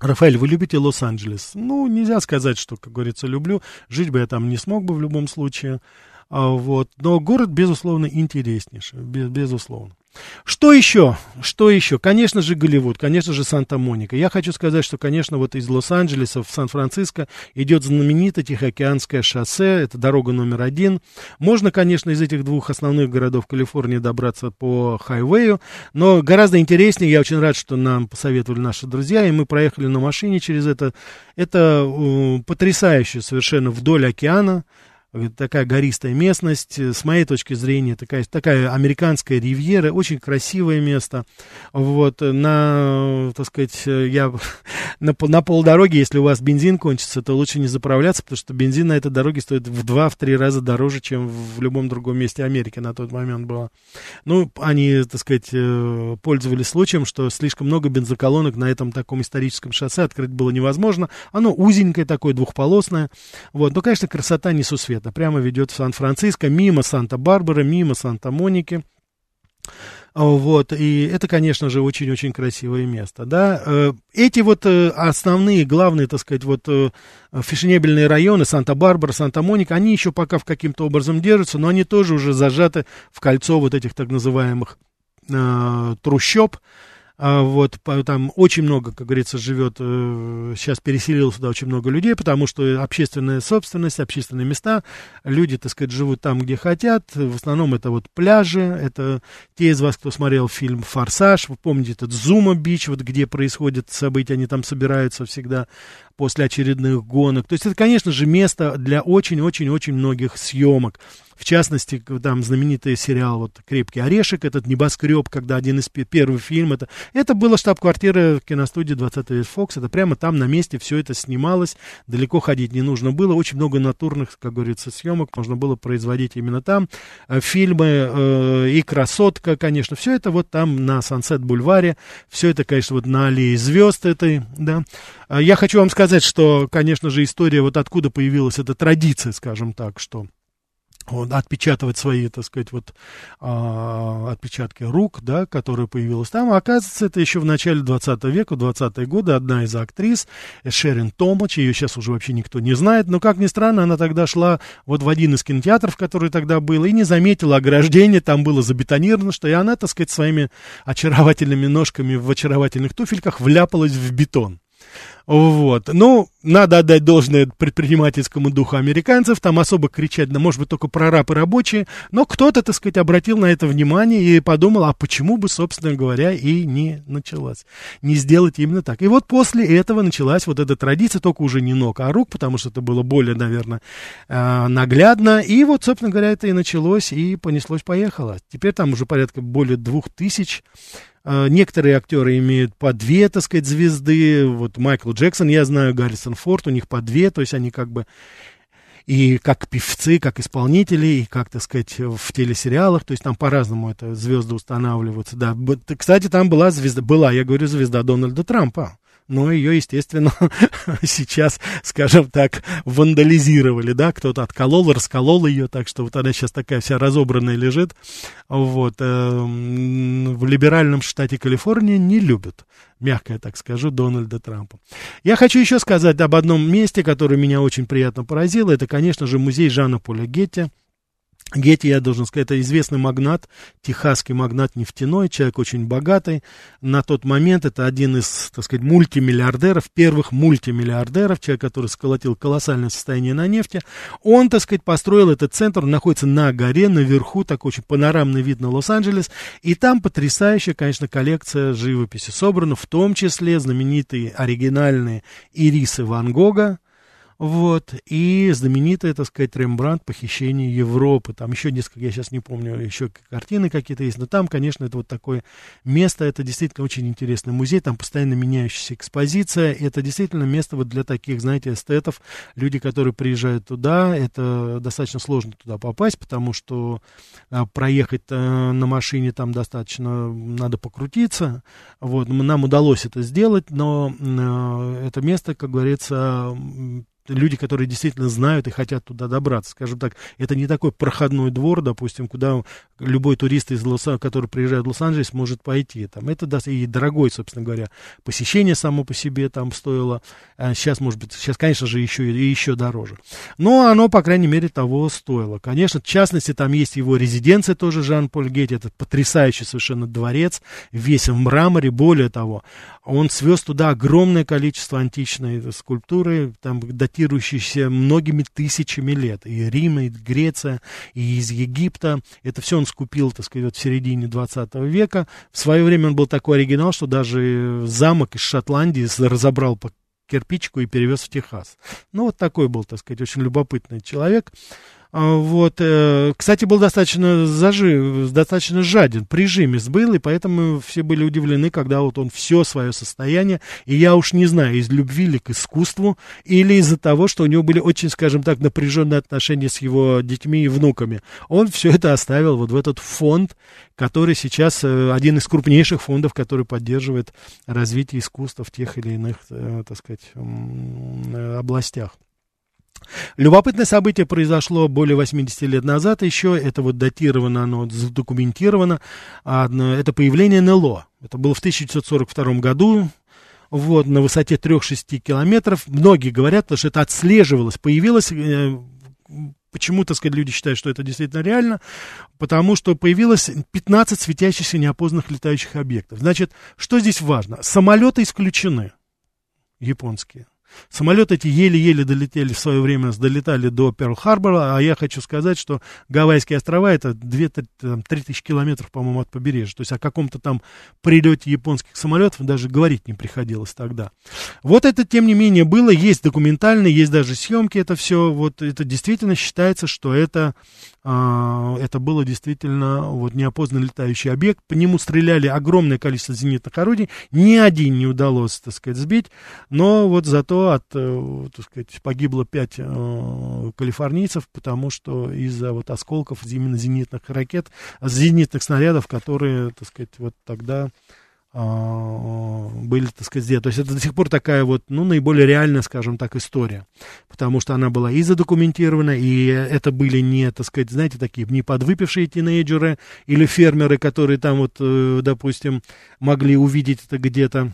Рафаэль, вы любите Лос-Анджелес? Ну, нельзя сказать, что, как говорится, люблю. Жить бы я там не смог бы в любом случае. А, вот. Но город, безусловно, интереснейший, без, безусловно. Что еще? Что еще? Конечно же, Голливуд, конечно же, Санта-Моника. Я хочу сказать, что, конечно, вот из Лос-Анджелеса в Сан-Франциско идет знаменитое Тихоокеанское шоссе, это дорога номер один. Можно, конечно, из этих двух основных городов Калифорнии добраться по хайвею, но гораздо интереснее, я очень рад, что нам посоветовали наши друзья, и мы проехали на машине через это. Это э, потрясающе совершенно вдоль океана, такая гористая местность, э, с моей точки зрения, такая, такая американская ривьера, очень красивое место. Вот, э, на, так сказать, э, я на, на полдороги, если у вас бензин кончится, то лучше не заправляться, потому что бензин на этой дороге стоит в два-три раза дороже, чем в любом другом месте Америки на тот момент было. Ну, они, так сказать, пользовались случаем, что слишком много бензоколонок на этом таком историческом шоссе открыть было невозможно. Оно узенькое такое, двухполосное. Вот, но, конечно, красота несусветная это прямо ведет в Сан-Франциско, мимо Санта-Барбары, мимо Санта-Моники. Вот, и это, конечно же, очень-очень красивое место, да. Э, эти вот э, основные, главные, так сказать, вот э, фешенебельные районы, Санта-Барбара, Санта-Моника, они еще пока в каким-то образом держатся, но они тоже уже зажаты в кольцо вот этих так называемых трущоб, вот, там очень много, как говорится, живет, э, сейчас переселилось сюда очень много людей, потому что общественная собственность, общественные места, люди, так сказать, живут там, где хотят, в основном это вот пляжи, это те из вас, кто смотрел фильм «Форсаж», вы помните этот Зума-Бич, вот где происходят события, они там собираются всегда после очередных гонок, то есть это, конечно же, место для очень-очень-очень многих съемок, в частности, там знаменитый сериал вот «Крепкий орешек», этот небоскреб, когда один из первых фильм, это Это была штаб-квартира киностудии 20 век Фокс. Это прямо там на месте все это снималось. Далеко ходить не нужно было. Очень много натурных, как говорится, съемок можно было производить именно там. Э, фильмы э, и «Красотка», конечно. Все это вот там на Сансет-бульваре. Все это, конечно, вот на аллее звезд этой, да. А я хочу вам сказать, что, конечно же, история, вот откуда появилась эта традиция, скажем так, что вот, отпечатывать свои, так сказать, вот а, отпечатки рук, да, которые появилась там. А оказывается, это еще в начале 20 века, 20-е годы, одна из актрис, Шерин Томач, ее сейчас уже вообще никто не знает, но, как ни странно, она тогда шла вот в один из кинотеатров, который тогда был, и не заметила ограждения, там было забетонировано, что и она, так сказать, своими очаровательными ножками в очаровательных туфельках вляпалась в бетон. Вот. Ну, надо отдать должное предпринимательскому духу американцев, там особо кричать, да, может быть, только прорабы рабочие, но кто-то, так сказать, обратил на это внимание и подумал, а почему бы, собственно говоря, и не началось, не сделать именно так. И вот после этого началась вот эта традиция, только уже не ног, а рук, потому что это было более, наверное, э, наглядно, и вот, собственно говоря, это и началось, и понеслось-поехало. Теперь там уже порядка более двух тысяч а, некоторые актеры имеют по две, так сказать, звезды. Вот Майкл Джексон, я знаю, Гаррисон Форд, у них по две, то есть они как бы и как певцы, как исполнители, и как, так сказать, в телесериалах, то есть там по-разному это звезды устанавливаются, да. Кстати, там была звезда, была, я говорю, звезда Дональда Трампа но ее, естественно, сейчас, скажем так, вандализировали, да, кто-то отколол, расколол ее, так что вот она сейчас такая вся разобранная лежит, вот, э, в либеральном штате Калифорния не любят, мягко я так скажу, Дональда Трампа. Я хочу еще сказать об одном месте, которое меня очень приятно поразило, это, конечно же, музей Жана Поля Гетти, Гетти, я должен сказать, это известный магнат, техасский магнат нефтяной, человек очень богатый. На тот момент это один из, так сказать, мультимиллиардеров, первых мультимиллиардеров, человек, который сколотил колоссальное состояние на нефти. Он, так сказать, построил этот центр, он находится на горе, наверху, такой очень панорамный вид на Лос-Анджелес. И там потрясающая, конечно, коллекция живописи собрана, в том числе знаменитые оригинальные ирисы Ван Гога, вот, и знаменитая, так сказать, Рембрандт «Похищение Европы». Там еще несколько, я сейчас не помню, еще картины какие-то есть, но там, конечно, это вот такое место, это действительно очень интересный музей, там постоянно меняющаяся экспозиция, и это действительно место вот для таких, знаете, эстетов, люди, которые приезжают туда, это достаточно сложно туда попасть, потому что а, проехать а, на машине там достаточно надо покрутиться, вот, нам удалось это сделать, но а, это место, как говорится, люди, которые действительно знают и хотят туда добраться. Скажем так, это не такой проходной двор, допустим, куда любой турист, из Лос который приезжает в Лос-Анджелес, может пойти. Там, это даст и дорогой, собственно говоря, посещение само по себе там стоило. А сейчас, может быть, сейчас, конечно же, еще и еще дороже. Но оно, по крайней мере, того стоило. Конечно, в частности, там есть его резиденция тоже, Жан-Поль Гетти, это потрясающий совершенно дворец, весь в мраморе, более того, он свез туда огромное количество античной скульптуры, там датирующейся многими тысячами лет. И Рим, и Греция, и из Египта. Это все он скупил, так сказать, в середине 20 века. В свое время он был такой оригинал, что даже замок из Шотландии разобрал по кирпичку и перевез в Техас. Ну, вот такой был, так сказать, очень любопытный человек. А, вот, э, кстати, был достаточно зажив, достаточно жаден, прижимист был, и поэтому все были удивлены, когда вот он все свое состояние, и я уж не знаю, из любви ли к искусству, или из-за того, что у него были очень, скажем так, напряженные отношения с его детьми и внуками. Он все это оставил вот в этот фонд, который сейчас э, один из крупнейших фондов, который поддерживает развитие искусства в тех или иных, э, так сказать, областях. Любопытное событие произошло более 80 лет назад еще, это вот датировано, оно задокументировано, это появление НЛО. Это было в 1942 году, вот, на высоте 3-6 километров. Многие говорят, что это отслеживалось, появилось, э, почему, так сказать, люди считают, что это действительно реально, потому что появилось 15 светящихся неопознанных летающих объектов. Значит, что здесь важно? Самолеты исключены, японские. Самолеты эти еле-еле долетели в свое время, долетали до Перл-Харбора, а я хочу сказать, что Гавайские острова это 2-3 тысячи километров, по-моему, от побережья. То есть о каком-то там прилете японских самолетов даже говорить не приходилось тогда. Вот это, тем не менее, было, есть документальные, есть даже съемки, это все, вот это действительно считается, что это это было действительно вот неопознанный летающий объект. По нему стреляли огромное количество зенитных орудий, ни один не удалось, так сказать, сбить, но вот зато от, э, так сказать, погибло пять э, калифорнийцев, потому что из-за вот осколков именно зенитных ракет, зенитных снарядов, которые, так сказать, вот тогда а, были, так сказать, сделаны. То есть это до сих пор такая вот, ну, наиболее реальная, скажем так, история. Потому что она была и задокументирована, и это были не, так сказать, знаете, такие не подвыпившие тинейджеры или фермеры, которые там вот, э, допустим, могли увидеть это где-то а,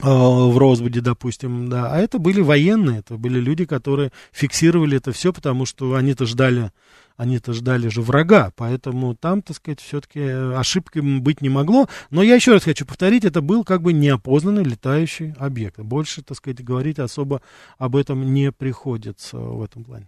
в Росбуде, допустим, да, а это были военные, это были люди, которые фиксировали это все, потому что они-то ждали они-то ждали же врага, поэтому там, так сказать, все-таки ошибки быть не могло. Но я еще раз хочу повторить, это был как бы неопознанный летающий объект. Больше, так сказать, говорить особо об этом не приходится в этом плане.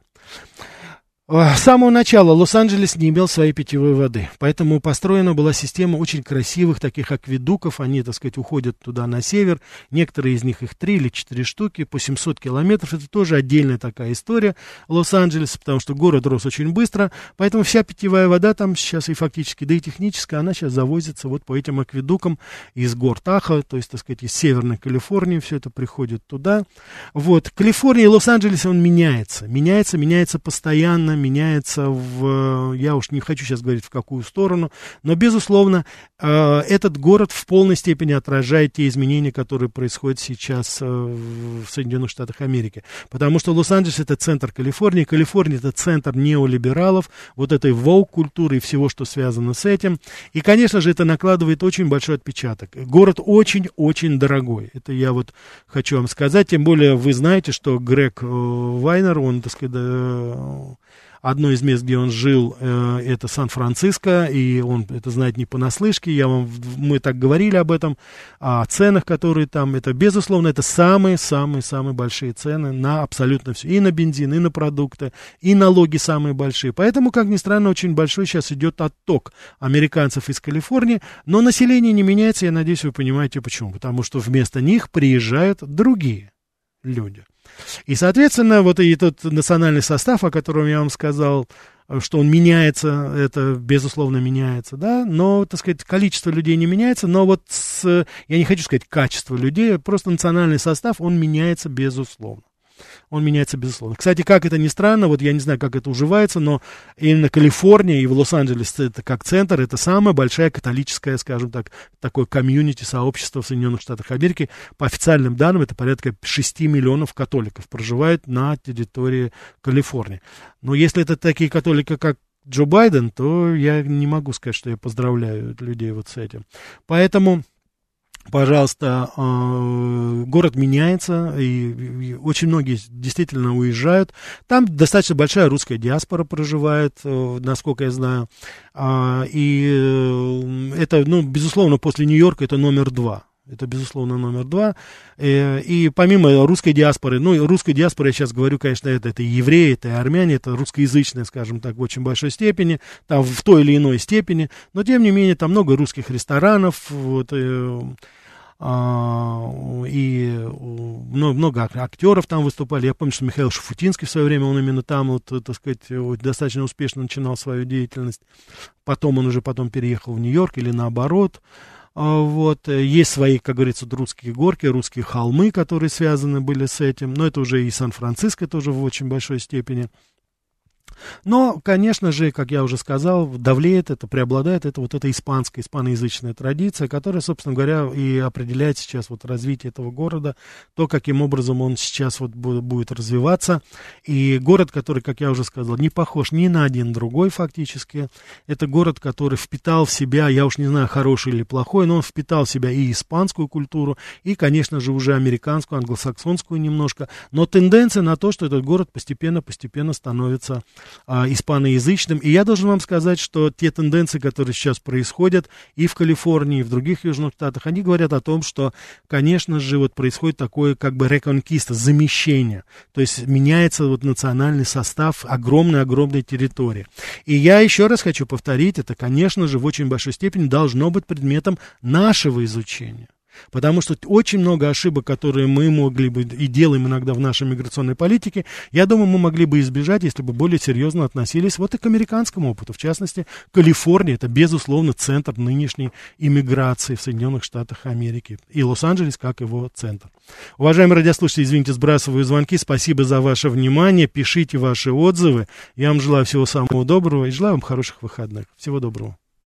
С самого начала Лос-Анджелес не имел своей питьевой воды, поэтому построена была система очень красивых таких акведуков, они, так сказать, уходят туда на север, некоторые из них их три или четыре штуки, по 700 километров, это тоже отдельная такая история Лос-Анджелеса, потому что город рос очень быстро, поэтому вся питьевая вода там сейчас и фактически, да и техническая, она сейчас завозится вот по этим акведукам из гор Таха, то есть, так сказать, из Северной Калифорнии, все это приходит туда. Вот, Калифорния и Лос-Анджелес, он меняется, меняется, меняется постоянно, меняется в... Я уж не хочу сейчас говорить в какую сторону, но, безусловно, э, этот город в полной степени отражает те изменения, которые происходят сейчас э, в Соединенных Штатах Америки. Потому что Лос-Анджелес это центр Калифорнии, Калифорния это центр неолибералов, вот этой воу-культуры и всего, что связано с этим. И, конечно же, это накладывает очень большой отпечаток. Город очень-очень дорогой. Это я вот хочу вам сказать. Тем более вы знаете, что Грег э, Вайнер, он, так сказать, Одно из мест, где он жил, э, это Сан-Франциско, и он это знает не понаслышке. Я вам, мы так говорили об этом, о ценах, которые там. Это, безусловно, это самые-самые-самые большие цены на абсолютно все. И на бензин, и на продукты, и налоги самые большие. Поэтому, как ни странно, очень большой сейчас идет отток американцев из Калифорнии. Но население не меняется, я надеюсь, вы понимаете почему. Потому что вместо них приезжают другие люди. И, соответственно, вот и тот национальный состав, о котором я вам сказал, что он меняется, это безусловно меняется, да, но, так сказать, количество людей не меняется, но вот с, я не хочу сказать качество людей, просто национальный состав, он меняется безусловно он меняется безусловно. Кстати, как это ни странно, вот я не знаю, как это уживается, но именно Калифорния и в Лос-Анджелес это как центр, это самая большая католическая, скажем так, такое комьюнити, сообщество в Соединенных Штатах Америки. По официальным данным, это порядка 6 миллионов католиков проживает на территории Калифорнии. Но если это такие католики, как Джо Байден, то я не могу сказать, что я поздравляю людей вот с этим. Поэтому пожалуйста, э, город меняется, и очень многие действительно уезжают. Там достаточно большая русская диаспора проживает, э, насколько я знаю. А, и э, это, ну, безусловно, после Нью-Йорка это номер два. Это, безусловно, номер два. И помимо русской диаспоры, ну, русской диаспоры, я сейчас говорю, конечно, это, это и евреи, это и армяне, это русскоязычные, скажем так, в очень большой степени, там в той или иной степени, но, тем не менее, там много русских ресторанов, вот, а, и много, много актеров там выступали. Я помню, что Михаил Шафутинский в свое время, он именно там, вот, так сказать, достаточно успешно начинал свою деятельность. Потом он уже потом переехал в Нью-Йорк или наоборот. А, вот, есть свои, как говорится, русские горки, русские холмы, которые связаны были с этим, но это уже и Сан-Франциско тоже в очень большой степени. Но, конечно же, как я уже сказал, давлеет это, преобладает это вот эта испанская, испаноязычная традиция, которая, собственно говоря, и определяет сейчас вот развитие этого города, то, каким образом он сейчас вот будет развиваться. И город, который, как я уже сказал, не похож ни на один другой фактически. Это город, который впитал в себя, я уж не знаю, хороший или плохой, но он впитал в себя и испанскую культуру, и, конечно же, уже американскую, англосаксонскую немножко. Но тенденция на то, что этот город постепенно-постепенно становится а, испаноязычным. И я должен вам сказать, что те тенденции, которые сейчас происходят и в Калифорнии, и в других южных штатах, они говорят о том, что, конечно же, вот происходит такое как бы реконкиста, замещение. То есть меняется вот национальный состав огромной-огромной территории. И я еще раз хочу повторить, это, конечно же, в очень большой степени должно быть предметом нашего изучения. Потому что очень много ошибок, которые мы могли бы и делаем иногда в нашей миграционной политике, я думаю, мы могли бы избежать, если бы более серьезно относились вот и к американскому опыту. В частности, Калифорния – это, безусловно, центр нынешней иммиграции в Соединенных Штатах Америки. И Лос-Анджелес как его центр. Уважаемые радиослушатели, извините, сбрасываю звонки. Спасибо за ваше внимание. Пишите ваши отзывы. Я вам желаю всего самого доброго и желаю вам хороших выходных. Всего доброго.